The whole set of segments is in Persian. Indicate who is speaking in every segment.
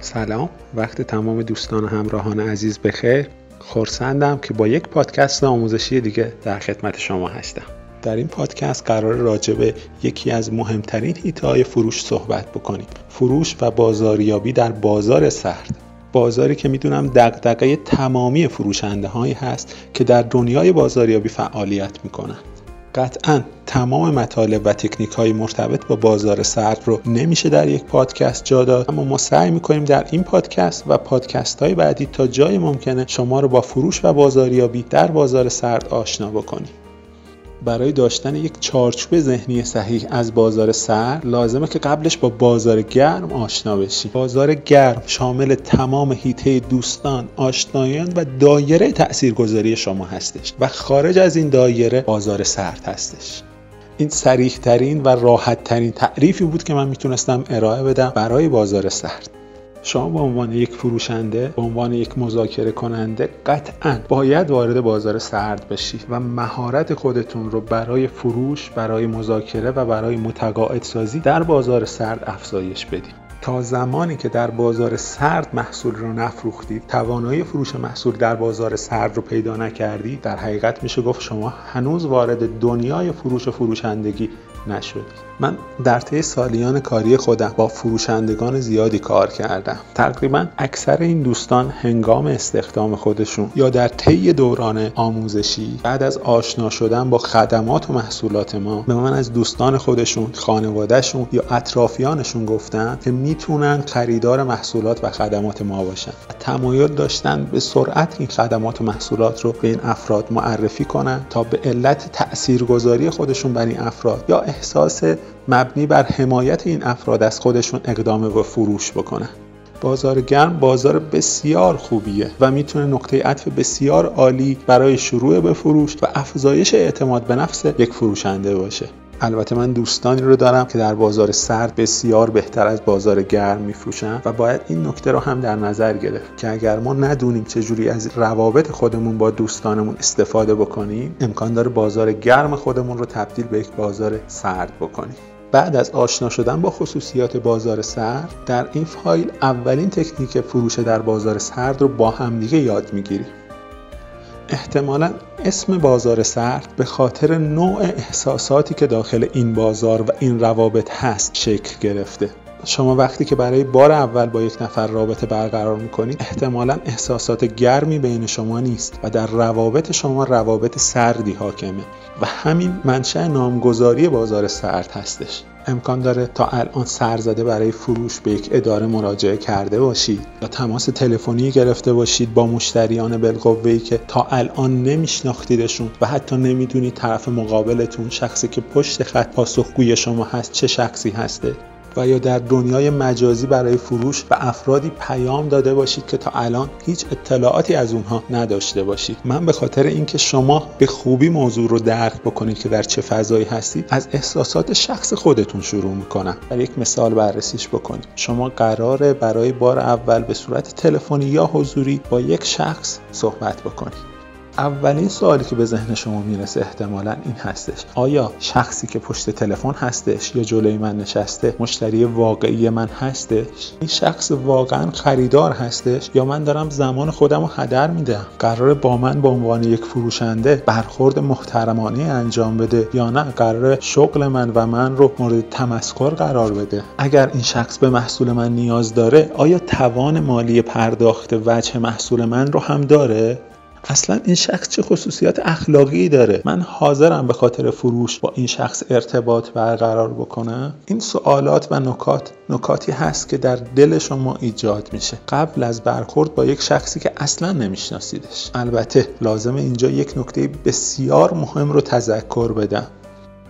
Speaker 1: سلام وقت تمام دوستان و همراهان عزیز بخیر. خورسندم که با یک پادکست آموزشی دیگه در خدمت شما هستم. در این پادکست قرار راجع به یکی از مهمترین هیته فروش صحبت بکنیم. فروش و بازاریابی در بازار سرد. بازاری که می‌دونم دقدقه تمامی فروشنده هایی هست که در دنیای بازاریابی فعالیت می‌کنن. قطعا تمام مطالب و تکنیک های مرتبط با بازار سرد رو نمیشه در یک پادکست جا داد. اما ما سعی می‌کنیم در این پادکست و پادکست های بعدی تا جای ممکنه شما رو با فروش و بازاریابی در بازار سرد آشنا بکنیم. برای داشتن یک چارچوب ذهنی صحیح از بازار سر لازمه که قبلش با بازار گرم آشنا بشی. بازار گرم شامل تمام هیته دوستان آشنایان و دایره تاثیرگذاری شما هستش و خارج از این دایره بازار سرد هستش. این سریح ترین و راحت ترین تعریفی بود که من می‌تونستم ارائه بدم برای بازار سرد. شما به عنوان یک فروشنده به عنوان یک مذاکره کننده قطعا باید وارد بازار سرد بشید و مهارت خودتون رو برای فروش برای مذاکره و برای متقاعد سازی در بازار سرد افزایش بدید تا زمانی که در بازار سرد محصول رو نفروختید توانایی فروش محصول در بازار سرد رو پیدا نکردید در حقیقت میشه گفت شما هنوز وارد دنیای فروش و فروشندگی نشدید من در طی سالیان کاری خودم با فروشندگان زیادی کار کردم. تقریبا اکثر این دوستان هنگام استخدام خودشون یا در طی دوران آموزشی بعد از آشنا شدن با خدمات و محصولات ما به من از دوستان خودشون خانوادهشون یا اطرافیانشون گفتن که می‌تونن خریدار محصولات و خدمات ما باشن. تمایل داشتن به سرعت این خدمات و محصولات رو به این افراد معرفی کنن تا به علت تاثیرگذاری خودشون بر این افراد یا احساس مبنی بر حمایت این افراد از خودشون اقدام و فروش بکنن. بازار گرم بازار بسیار خوبیه و می‌تونه نقطه عطف بسیار عالی برای شروع به فروش و افزایش اعتماد به نفس یک فروشنده باشه. البته من دوستانی رو دارم که در بازار سرد بسیار بهتر از بازار گرم میفروشن و باید این نکته رو هم در نظر گرفت که اگر ما ندونیم چجوری از روابط خودمون با دوستانمون استفاده بکنیم امکان داره بازار گرم خودمون رو تبدیل به یک بازار سرد بکنیم. بعد از آشنا شدن با خصوصیات بازار سرد در این فایل اولین تکنیک فروش در بازار سرد رو با همدیگه یاد می‌گیریم. احتمالا اسم بازار سرد به خاطر نوع احساساتی که داخل این بازار و این روابط هست شکل گرفته. شما وقتی که برای بار اول با یک نفر رابطه برقرار می‌کنید احتمالا احساسات گرمی بین شما نیست و در روابط شما روابط سردی حاکمه و همین منشأ نامگذاری بازار سرد هستش. امکان داره تا الان سرزده برای فروش به یک اداره مراجعه کرده باشید یا تماس تلفنی گرفته باشید با مشتریان بالقوه‌ای که تا الان نمیشناختیدشون و حتی نمی‌دونید طرف مقابلتون شخصی که پشت خط پاسخگوی شما هست چه شخصی هسته. و یا در دنیای مجازی برای فروش و افرادی پیام داده باشید که تا الان هیچ اطلاعاتی از اونها نداشته باشید. من به خاطر اینکه شما به خوبی موضوع رو درک بکنید که در چه فضایی هستید از احساسات شخص خودتون شروع می‌کنم. در یک مثال بررسیش بکنید شما قراره برای بار اول به صورت تلفنی یا حضوری با یک شخص صحبت بکنید. اولین سوالی که به ذهن شما می‌رسه احتمالا این هستش. آیا شخصی که پشت تلفن هستش یا جلوی من نشسته مشتری واقعی من هستش؟ این شخص واقعا خریدار هستش یا من دارم زمان خودم رو هدر میدم؟ قرار با من به عنوان یک فروشنده برخورد محترمانه انجام بده یا نه؟ قرار شغل من و من رو مورد تمسخر قرار بده؟ اگر این شخص به محصول من نیاز داره آیا توان مالی پرداخت وجه محصول من رو هم داره؟ اصلا این شخص چه خصوصیات اخلاقی داره؟ من حاضرم به خاطر فروش با این شخص ارتباط برقرار بکنم. این سوالات و نکات نکاتی هست که در دل شما ایجاد میشه. قبل از برخورد با یک شخصی که اصلا نمیشناسیدش. البته لازم اینجا یک نکته بسیار مهم رو تذکر بدم.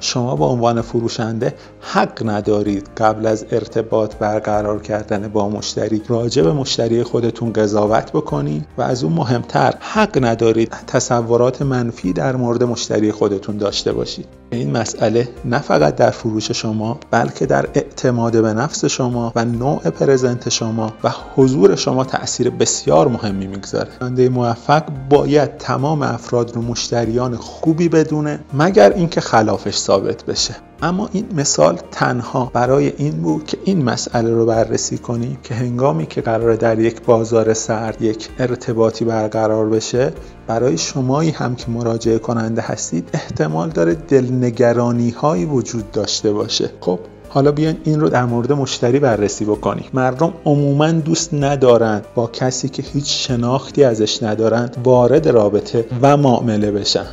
Speaker 1: شما به عنوان فروشنده حق ندارید قبل از ارتباط برقرار کردن با مشتری راجع به مشتری خودتون قضاوت بکنید و از اون مهمتر حق ندارید تصورات منفی در مورد مشتری خودتون داشته باشید. این مسئله نه فقط در فروش شما بلکه در اعتماد به نفس شما و نوع پرزنت شما و حضور شما تاثیر بسیار مهمی می‌گذاره. راننده موفق باید تمام افراد رو مشتریان خوبی بدونه مگر اینکه خلافش ثابت بشه. اما این مثال تنها برای این بود که این مسئله رو بررسی کنیم که هنگامی که قرار در یک بازار سرد یک ارتباطی برقرار بشه برای شمایی هم که مراجعه کننده هستید احتمال داره دلنگرانی هایی وجود داشته باشه. خب حالا بیاین این رو در مورد مشتری بررسی بکنیم. مردم عموما دوست ندارند با کسی که هیچ شناختی ازش ندارند وارد رابطه و معامله بشن.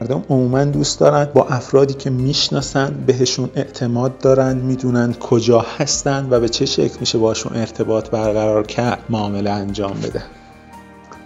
Speaker 1: مردم عموما دوست دارند با افرادی که می‌شناسند بهشون اعتماد دارند می‌دونند کجا هستند و به چه شکل میشه باشون ارتباط برقرار کرد معامله انجام بده.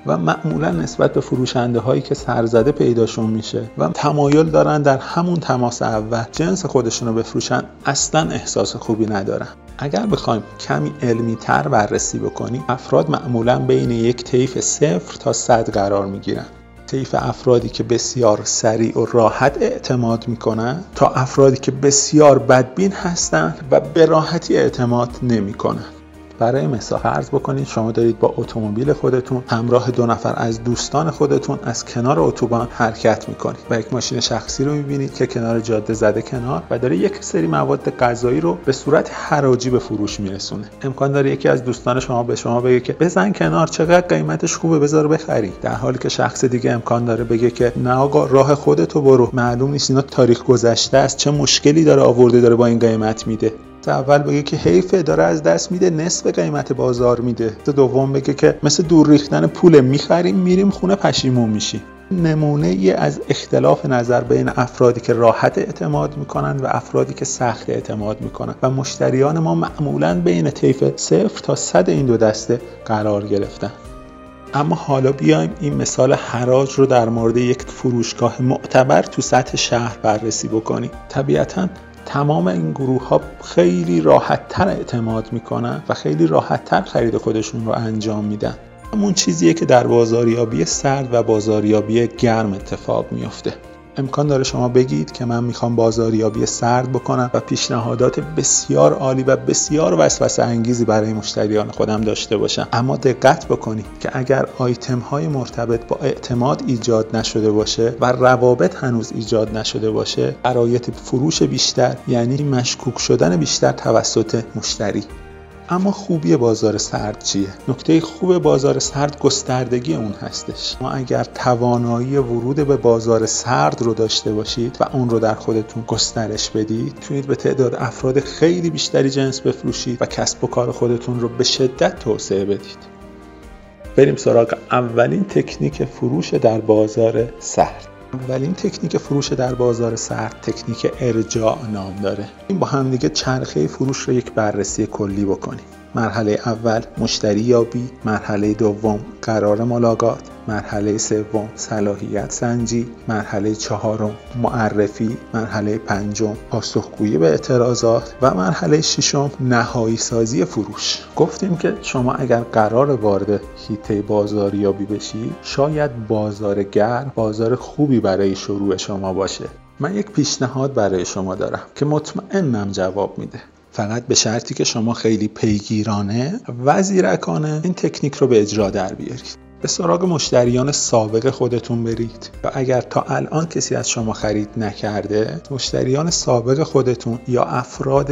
Speaker 1: و معمولا نسبت به فروشنده هایی که سرزده پیداشون میشه و تمایل دارن در همون تماس اول جنس خودشون رو بفروشن اصلا احساس خوبی ندارن. اگر بخوایم کمی علمی تر بررسی بکنیم افراد معمولا بین یک طیف صفر تا صد قرار می‌گیرن. طیف افرادی که بسیار سریع و راحت اعتماد می‌کنن تا افرادی که بسیار بدبین هستند و به راحتی اعتماد نمی‌کنن. برای مثال فرض بکنید شما دارید با اتومبیل خودتون همراه دو نفر از دوستان خودتون از کنار اتوبان حرکت می‌کنید و یک ماشین شخصی رو می‌بینید که کنار جاده زده کنار و داره یک سری مواد غذایی رو به صورت حراجی به فروش میرسونه. امکان داره یکی از دوستان شما به شما بگه که بزن کنار چقدر قیمتش خوبه بذار بخری در حالی که شخص دیگه امکان داره بگه که نه آقا راه خودتو برو. معلوم نیست اینا تاریخ گذشته است چه مشکلی داره آورده داره با این قیمت میده. اول بگه که حیفه داره از دست میده نصف قیمت بازار میده. دوم بگه که مثل دور ریختن پول می‌خریم میریم خونه پشیمون میشی نمونه ای از اختلاف نظر بین افرادی که راحت اعتماد می‌کنند و افرادی که سخت اعتماد می‌کنند و مشتریان ما معمولا بین طیف صفر تا صد این دو دسته قرار گرفتن. اما حالا بیایم این مثال حراج رو در مورد یک فروشگاه معتبر تو سطح شهر بررسی بکنیم. طبیعتا تمام این گروه ها خیلی راحت تر اعتماد می‌کنن و خیلی راحت تر خرید خودشون رو انجام میدن. همون چیزیه که در بازاریابی سرد و بازاریابی گرم اتفاق میافته. امکان داره شما بگید که من می‌خوام بازاریابی سرد بکنم و پیشنهادات بسیار عالی و بسیار وسوسه انگیزی برای مشتریان خودم داشته باشم. اما دقت بکنید که اگر آیتم های مرتبط با اعتماد ایجاد نشده باشه و روابط هنوز ایجاد نشده باشه قرایت فروش بیشتر یعنی مشکوک شدن بیشتر توسط مشتری. اما خوبی بازار سرد چیه؟ نکته خوب بازار سرد گستردگی اون هستش. ما اگر توانایی ورود به بازار سرد رو داشته باشید و اون رو در خودتون گسترش بدید تونید به تعداد افراد خیلی بیشتری جنس بفروشید و کسب و کار خودتون رو به شدت توسعه بدید. بریم سراغ اولین تکنیک فروش در بازار سرد. اولین تکنیک فروش در بازار سرد تکنیک ارجاع نام داره. این با همدیگه چرخه فروش رو یک بررسی کلی بکنیم. مرحله اول مشتری یابی. مرحله دوم قرار ملاقات. مرحله سوم صلاحیت سنجی. مرحله چهارم معرفی. مرحله پنجم پاسخگویی به اعتراضات. و مرحله ششم نهایی سازی فروش. گفتیم که شما اگر قرار وارد هیته بازاریابی بشی شاید بازار گرم بازار خوبی برای شروع شما باشه. من یک پیشنهاد برای شما دارم که مطمئنم جواب میده. فقط به شرطی که شما خیلی پیگیرانه و زیرکانه این تکنیک رو به اجرا در بیارید. به سراغ مشتریان سابق خودتون برید و اگر تا الان کسی از شما خرید نکرده مشتریان سابق خودتون یا افراد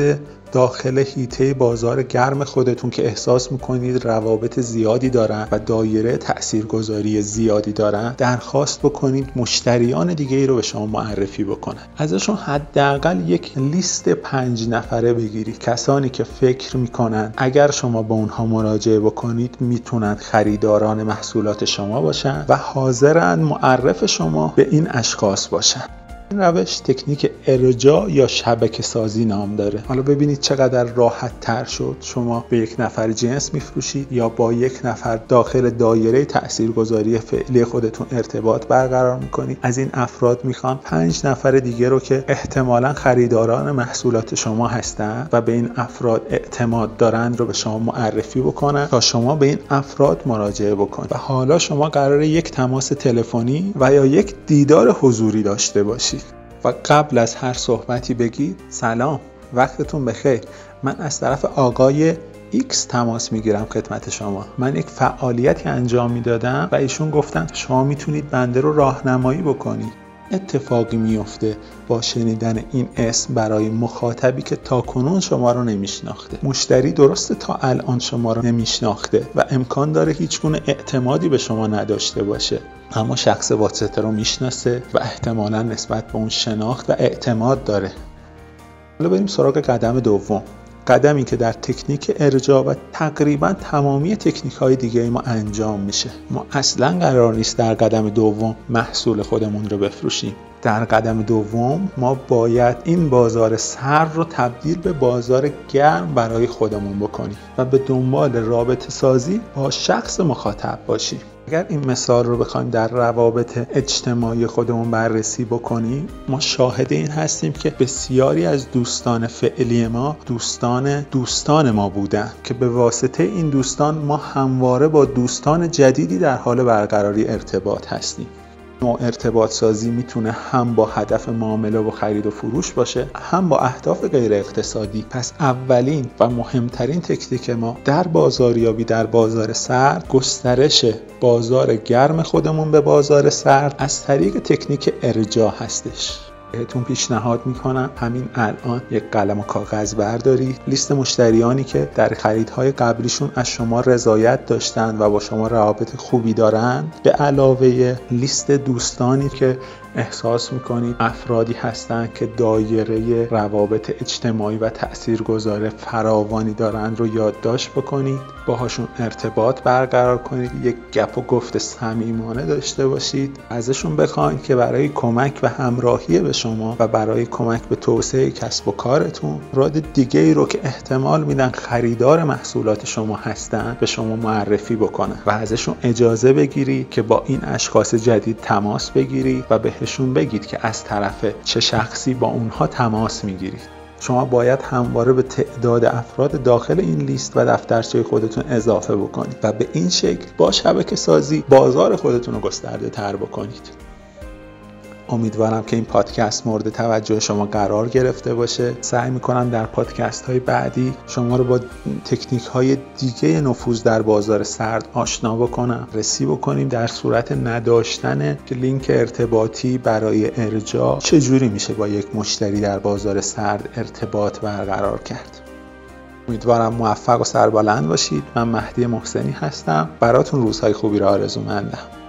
Speaker 1: داخل هیته بازار گرم خودتون که احساس می‌کنید روابط زیادی دارن و دایره تاثیرگذاری زیادی دارن درخواست بکنید مشتریان دیگه ای رو به شما معرفی بکنن. ازشون حداقل یک لیست پنج نفره بگیرید. کسانی که فکر می‌کنن اگر شما با اونها مراجعه بکنید می‌تونن خریداران محصولات شما باشن و حاضرن معرف شما به این اشخاص باشن. این روش تکنیک ارجاع یا شبکه سازی نام داره. حالا ببینید چقدر راحت تر شد. شما به یک نفر جنس میفروشید یا با یک نفر داخل دایره تاثیرگذاری فعلی خودتون ارتباط برقرار می‌کنید. از این افراد می‌خوان پنج نفر دیگه رو که احتمالا خریداران محصولات شما هستند و به این افراد اعتماد دارند رو به شما معرفی بکنن تا شما به این افراد مراجعه بکنید. و حالا شما قرار یک تماس تلفنی و یا یک دیدار حضوری داشته باشید. و قبل از هر صحبتی بگید سلام. وقتتون بخیر. من از طرف آقای X تماس می‌گیرم خدمت شما. من یک فعالیتی انجام می‌دادم و ایشون گفتن شما می‌تونید بنده رو راهنمایی بکنید. اتفاقی میفته با شنیدن این اسم برای مخاطبی که تاکنون شما رو نمیشناخته. مشتری درسته تا الان شما رو نمیشناخته و امکان داره هیچ گونه اعتمادی به شما نداشته باشه. اما شخص واسطه رو می‌شناسه و احتمالا نسبت به اون شناخت و اعتماد داره. حالا بریم سراغ قدم دوم. قدمی که در تکنیک ارجاع و تقریبا تمامی تکنیک های دیگه ما انجام میشه. ما اصلا قرار نیست در قدم دوم محصول خودمون رو بفروشیم. در قدم دوم ما باید این بازار سر رو تبدیل به بازار گرم برای خودمون بکنیم و به دنبال رابطه سازی با شخص مخاطب باشیم. اگر این مثال رو بخوایم در روابط اجتماعی خودمون بررسی بکنیم ما شاهد این هستیم که بسیاری از دوستان فعلی ما دوستان دوستان ما بودن که به واسطه این دوستان ما همواره با دوستان جدیدی در حال برقراری ارتباط هستیم. نوع ارتباط سازی می‌تونه هم با هدف معامله و خرید و فروش باشه هم با اهداف غیر اقتصادی پس اولین و مهمترین تکنیک ما در بازاریابی در بازار سرد گسترش بازار گرم خودمون به بازار سرد از طریق تکنیک ارجاع هستش. بهتون پیشنهاد می‌کنم. همین الان یک قلم و کاغذ بردارید لیست مشتریانی که در خریدهای قبلیشون از شما رضایت داشتند و با شما روابط خوبی دارند به علاوه لیست دوستانی که احساس می‌کنید افرادی هستند که دایره روابط اجتماعی و تاثیرگذار فراوانی دارند رو یادداشت بکنید. باهاشون ارتباط برقرار کنید. یک گپ و گفت صمیمانه داشته باشید. ازشون بخواید که برای کمک و همراهی به شما و برای کمک به توسعه کسب و کارتون راد دیگه ای رو که احتمال میدن خریدار محصولات شما هستند به شما معرفی بکنن و ازشون اجازه بگیری که با این اشخاص جدید تماس بگیری و به بهشون بگید که از طرف چه شخصی با اونها تماس می‌گیرید شما باید همواره به تعداد افراد داخل این لیست و دفترچه خودتون اضافه بکنید و به این شکل با شبکه سازی بازار خودتون رو گسترده تر بکنید. امیدوارم که این پادکست مورد توجه شما قرار گرفته باشه. سعی می‌کنم در پادکست های بعدی شما رو با تکنیک های دیگه نفوذ در بازار سرد آشنا بکنم. رسی بکنیم در صورت نداشتن لینک ارتباطی برای ارجاع چجوری میشه با یک مشتری در بازار سرد ارتباط برقرار کرد. امیدوارم موفق و سربلند باشید. من مهدی محسنی هستم. براتون روزهای خوبی را آرزو مندم